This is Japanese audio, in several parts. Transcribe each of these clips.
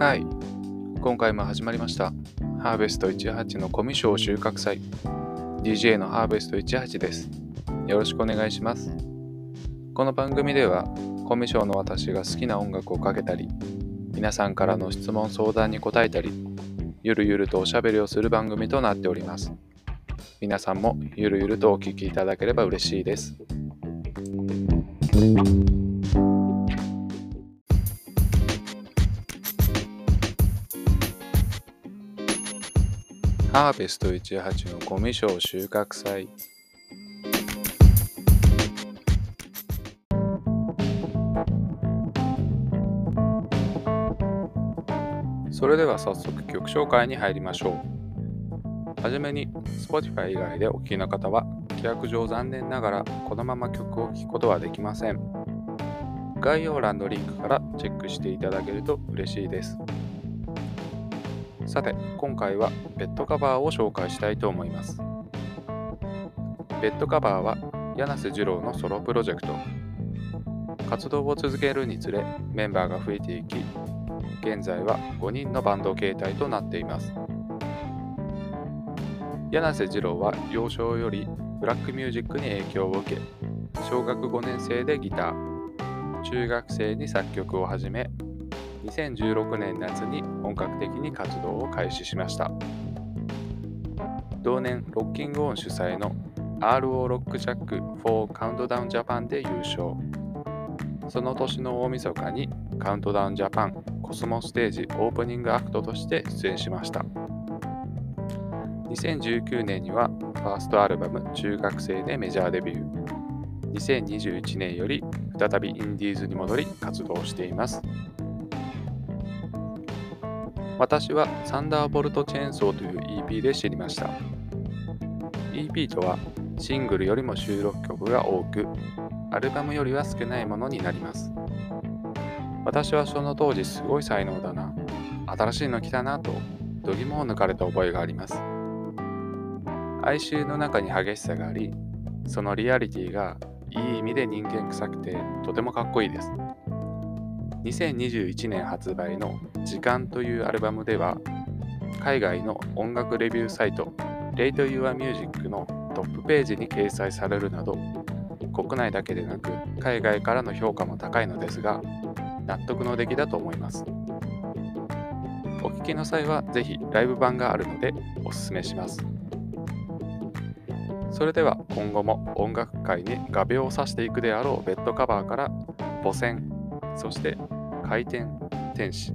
はい。今回も始まりました。ハーベスト18のコミュ障収穫祭。DJ のハーベスト18です。よろしくお願いします。この番組では、コミュ障の私が好きな音楽をかけたり、皆さんからの質問相談に答えたり、ゆるゆるとおしゃべりをする番組となっております。皆さんもゆるゆるとお聞きいただければ嬉しいです。ハーベスト18のコミュ障収穫祭。それでは早速曲紹介に入りましょう。はじめに Spotify 以外でお聴きの方は規約上残念ながらこのまま曲を聴くことはできません。概要欄のリンクからチェックしていただけると嬉しいです。さて、今回はベッドカバーを紹介したいと思います。ベッドカバーは柳瀬二郎のソロプロジェクト。活動を続けるにつれメンバーが増えていき、現在は5人のバンド形態となっています。柳瀬二郎は幼少よりブラックミュージックに影響を受け、小学5年生でギター、中学生に作曲を始め、2016年夏に本格的に活動を開始しました。同年、ロッキングオン主催の RO ロックジャック4カウントダウンジャパンで優勝。その年の大晦日にカウントダウンジャパンコスモステージオープニングアクトとして出演しました。2019年にはファーストアルバム中学生でメジャーデビュー。2021年より再びインディーズに戻り活動しています。私はサンダーボルトチェーンソーという EP で知りました。EP とはシングルよりも収録曲が多く、アルバムよりは少ないものになります。私はその当時すごい才能だな、新しいの来たなと、度肝を抜かれた覚えがあります。哀愁の中に激しさがあり、そのリアリティがいい意味で人間臭くてとてもかっこいいです。2021年発売の「時間」というアルバムでは海外の音楽レビューサイト Rate Your Music のトップページに掲載されるなど国内だけでなく海外からの評価も高いのですが納得の出来だと思います。お聴きの際はぜひライブ版があるのでおすすめします。それでは今後も音楽界に画鋲を刺していくであろうベッドカバーから母線そして回転天使。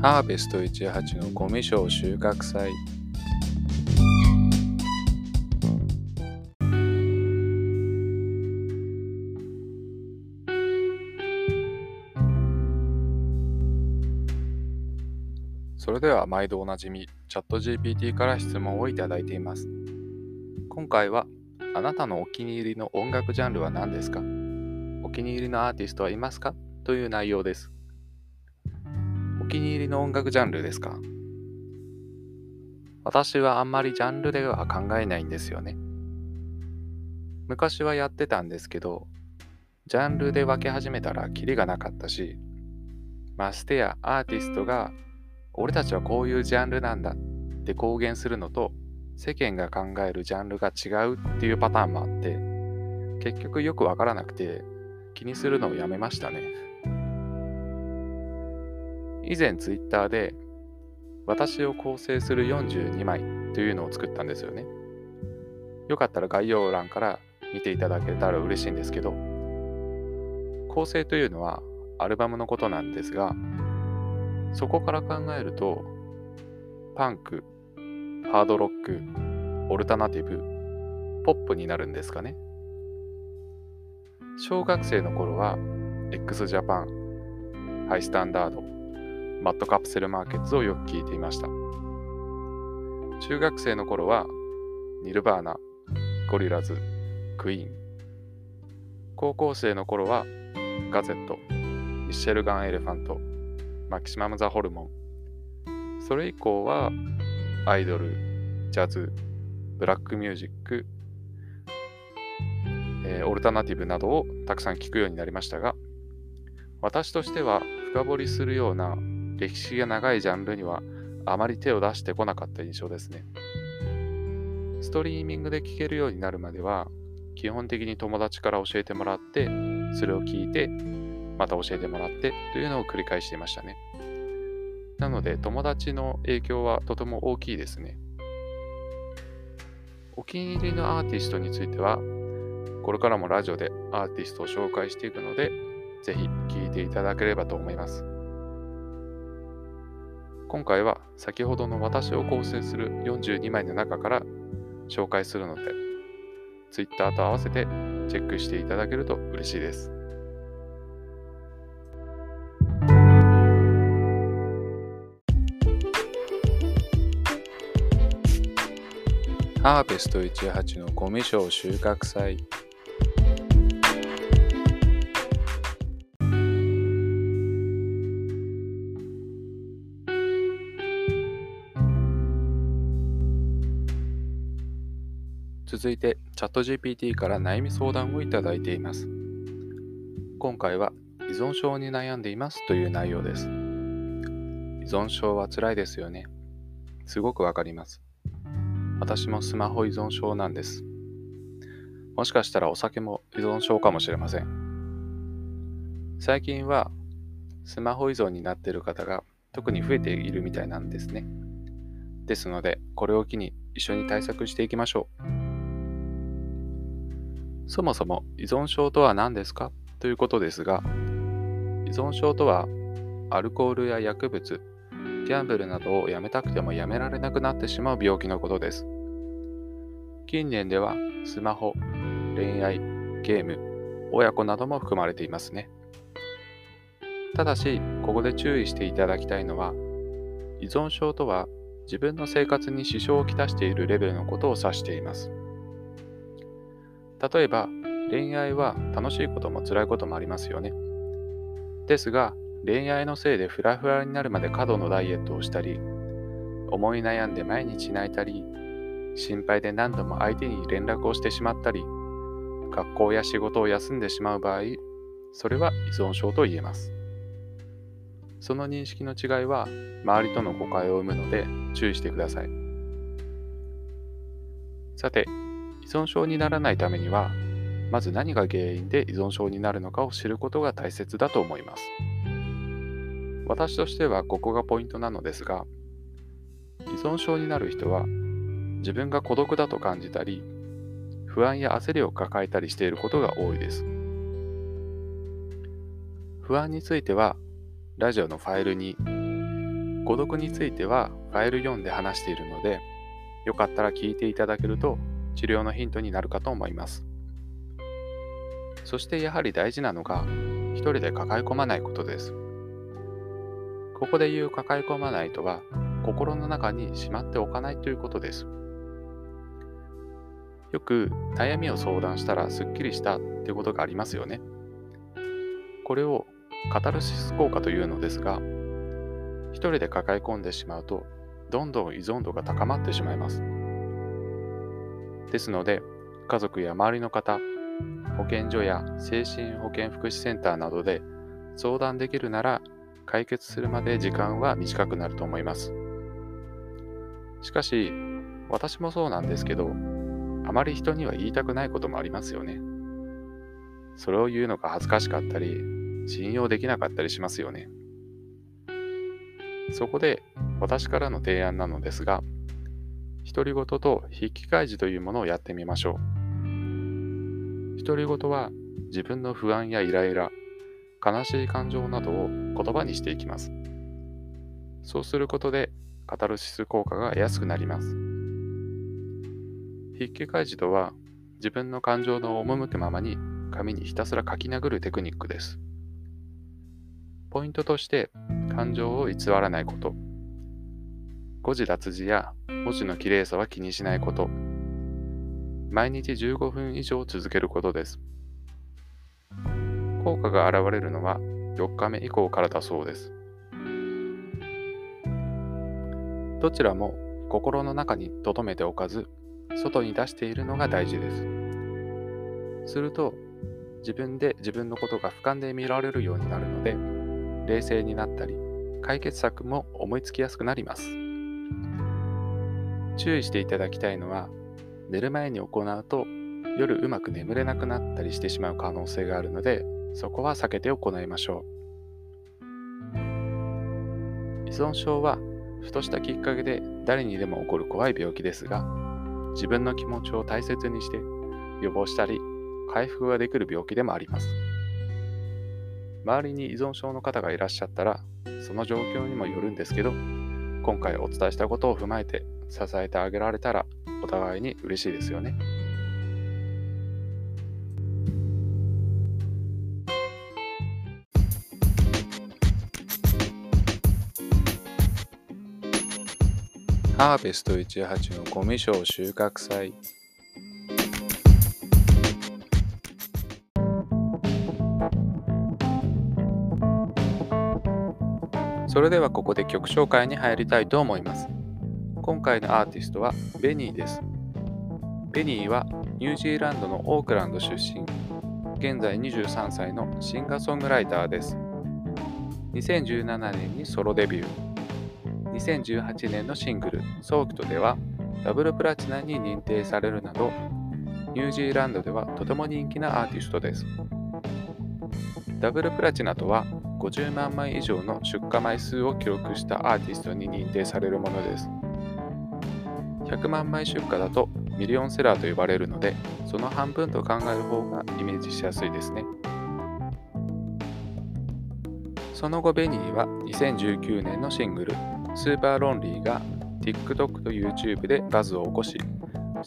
ハーベスト18のゴミ賞収穫祭。それでは毎度おなじみチャット GPT から質問をいただいています。今回はあなたのお気に入りの音楽ジャンルは何ですか？お気に入りのアーティストはいますか？という内容です。お気に入りの音楽ジャンルですか？私はあんまりジャンルでは考えないんですよね。昔はやってたんですけど、ジャンルで分け始めたらキリがなかったし、ましてやアーティストが俺たちはこういうジャンルなんだって公言するのと世間が考えるジャンルが違うっていうパターンもあって結局よくわからなくて気にするのをやめましたね。以前ツイッターで私を構成する42枚というのを作ったんですよね。よかったら概要欄から見ていただけたら嬉しいんですけど構成というのはアルバムのことなんですがそこから考えると、パンク、ハードロック、オルタナティブ、ポップになるんですかね。小学生の頃は、x ジャパン、ハイスタンダード、マッドカプセルマーケッツをよく聞いていました。中学生の頃は、ニルバーナ、ゴリラズ、クイーン。高校生の頃は、ガゼット、ミッシェルガン・エレファント、マキシマム・ザ・ホルモン。それ以降は、アイドル、ジャズ、ブラックミュージック、えー、オルタナティブなどをたくさん聞くようになりましたが、私としては深掘りするような歴史が長いジャンルにはあまり手を出してこなかった印象ですね。ストリーミングで聴けるようになるまでは、基本的に友達から教えてもらって、それを聞いて、また教えてもらってというのを繰り返していましたね。なので、友達の影響はとても大きいですね。お気に入りのアーティストについては、これからもラジオでアーティストを紹介していくので、ぜひ聴いていただければと思います。今回は先ほどの私を構成する42枚の中から紹介するので、Twitter と合わせてチェックしていただけると嬉しいです。ハーベスト18のゴミ賞収穫祭続いて、チャット GPT から悩み相談をいただいています。今回は、依存症に悩んでいますという内容です。依存症は辛いですよね。すごくわかります。私もスマホ依存症なんです。もしかしたらお酒も依存症かもしれません。最近はスマホ依存になっている方が特に増えているみたいなんですね。ですので、これを機に一緒に対策していきましょう。そもそも依存症とは何ですか？ということですが、依存症とはアルコールや薬物、ギャンブルなどをやめたくてもやめられなくなってしまう病気のことです。近年ではスマホ、恋愛、ゲーム、親子なども含まれていますね。ただし、ここで注意していただきたいのは、依存症とは自分の生活に支障をきたしているレベルのことを指しています。例えば、恋愛は楽しいことも辛いこともありますよね。ですが、恋愛のせいでフラフラになるまで過度のダイエットをしたり、思い悩んで毎日泣いたり、心配で何度も相手に連絡をしてしまったり、学校や仕事を休んでしまう場合、それは依存症と言えます。その認識の違いは周りとの誤解を生むので注意してください。さて、依存症にならないためには、まず何が原因で依存症になるのかを知ることが大切だと思います。私としてはここがポイントなのですが、依存症になる人は自分が孤独だと感じたり、不安や焦りを抱えたりしていることが多いです。不安については、ラジオのファイルに、孤独についてはファイル読んで話しているので、よかったら聞いていただけると治療のヒントになるかと思います。そしてやはり大事なのが、一人で抱え込まないことです。ここで言う抱え込まないとは、心の中にしまっておかないということです。よく悩みを相談したらすっきりしたってことがありますよね。これをカタルシス効果というのですが、一人で抱え込んでしまうと、どんどん依存度が高まってしまいます。ですので、家族や周りの方、保健所や精神保健福祉センターなどで相談できるなら解決するまで時間は短くなると思います。しかし、私もそうなんですけど、あまり人には言いたくないこともありますよね。それを言うのが恥ずかしかったり、信用できなかったりしますよね。そこで私からの提案なのですが、独り言と筆記開示というものをやってみましょう。独り言は自分の不安やイライラ、悲しい感情などを言葉にしていきます。そうすることでカタルシス効果が得やすくなります。筆記開示とは自分の感情の赴くままに紙にひたすら書き殴るテクニックです。ポイントとして感情を偽らないこと、誤字脱字や文字の綺麗さは気にしないこと。毎日15分以上続けることです。効果が現れるのは4日目以降からだそうです。どちらも心の中に留めておかず、外に出しているのが大事です。すると自分で自分のことが俯瞰で見られるようになるので冷静になったり解決策も思いつきやすくなります注意していただきたいのは寝る前に行うと夜うまく眠れなくなったりしてしまう可能性があるのでそこは避けて行いましょう依存症はふとしたきっかけで誰にでも起こる怖い病気ですが自分の気持ちを大切にして予防したり回復ができる病気でもあります周りに依存症の方がいらっしゃったらその状況にもよるんですけど今回お伝えしたことを踏まえて支えてあげられたらお互いに嬉しいですよね。ハーベスト18のゴミ賞収穫祭それではここで曲紹介に入りたいと思います。今回のアーティストはベニーです。ベニーはニュージーランドのオークランド出身、現在23歳のシンガーソングライターです。2017年にソロデビュー。2018年のシングル「ソークト」ではダブルプラチナに認定されるなどニュージーランドではとても人気なアーティストです。ダブルプラチナとは50万枚以上の出荷枚数を記録したアーティストに認定されるものです。100万枚出荷だとミリオンセラーと呼ばれるので、その半分と考える方がイメージしやすいですね。その後、ベニーは2019年のシングル、 Supalonely が TikTok と YouTube でバズを起こし、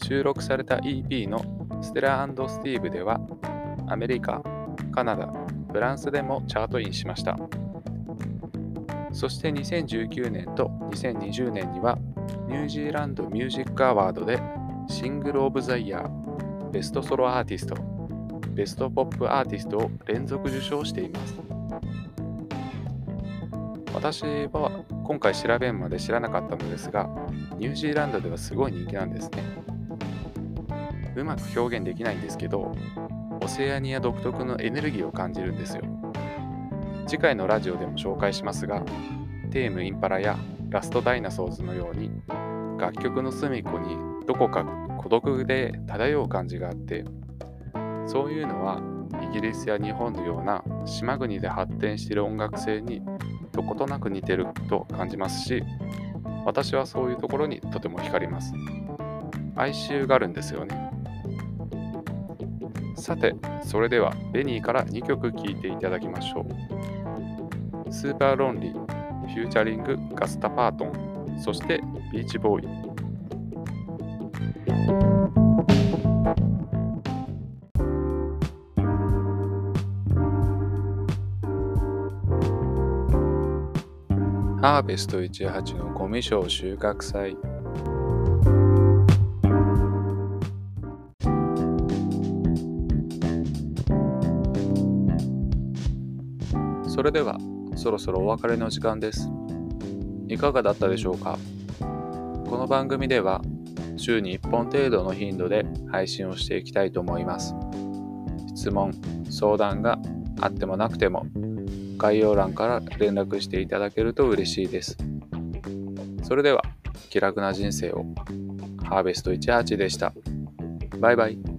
収録された EP の Stella & Steve では、アメリカ、カナダ、フランスでもチャートインしました。そして2019年と2020年にはニュージーランドミュージックアワードでシングル・オブ・ザ・イヤー、ベストソロアーティスト、ベストポップアーティストを連続受賞しています。私は今回調べんまで知らなかったのですが、ニュージーランドではすごい人気なんですね。うまく表現できないんですけど、オセアニア独特のエネルギーを感じるんですよ。次回のラジオでも紹介しますが、テームインパラやラストダイナソーズのように楽曲の隅っこにどこか孤独で漂う感じがあってそういうのはイギリスや日本のような島国で発展している音楽性にどことなく似てると感じますし私はそういうところにとても惹かれます。哀愁があるんですよね。さてそれではベニーから2曲聴いていただきましょう。スーパーロンリーフューチャリングガスタパートン、そしてビーチボーイ。ハーベスト18のゴミ賞収穫祭。それではそろそろお別れの時間です。いかがだったでしょうか？この番組では週に1本程度の頻度で配信をしていきたいと思います。質問、相談があってもなくても概要欄から連絡していただけると嬉しいです。それでは気楽な人生をハーベスト18でした。バイバイ。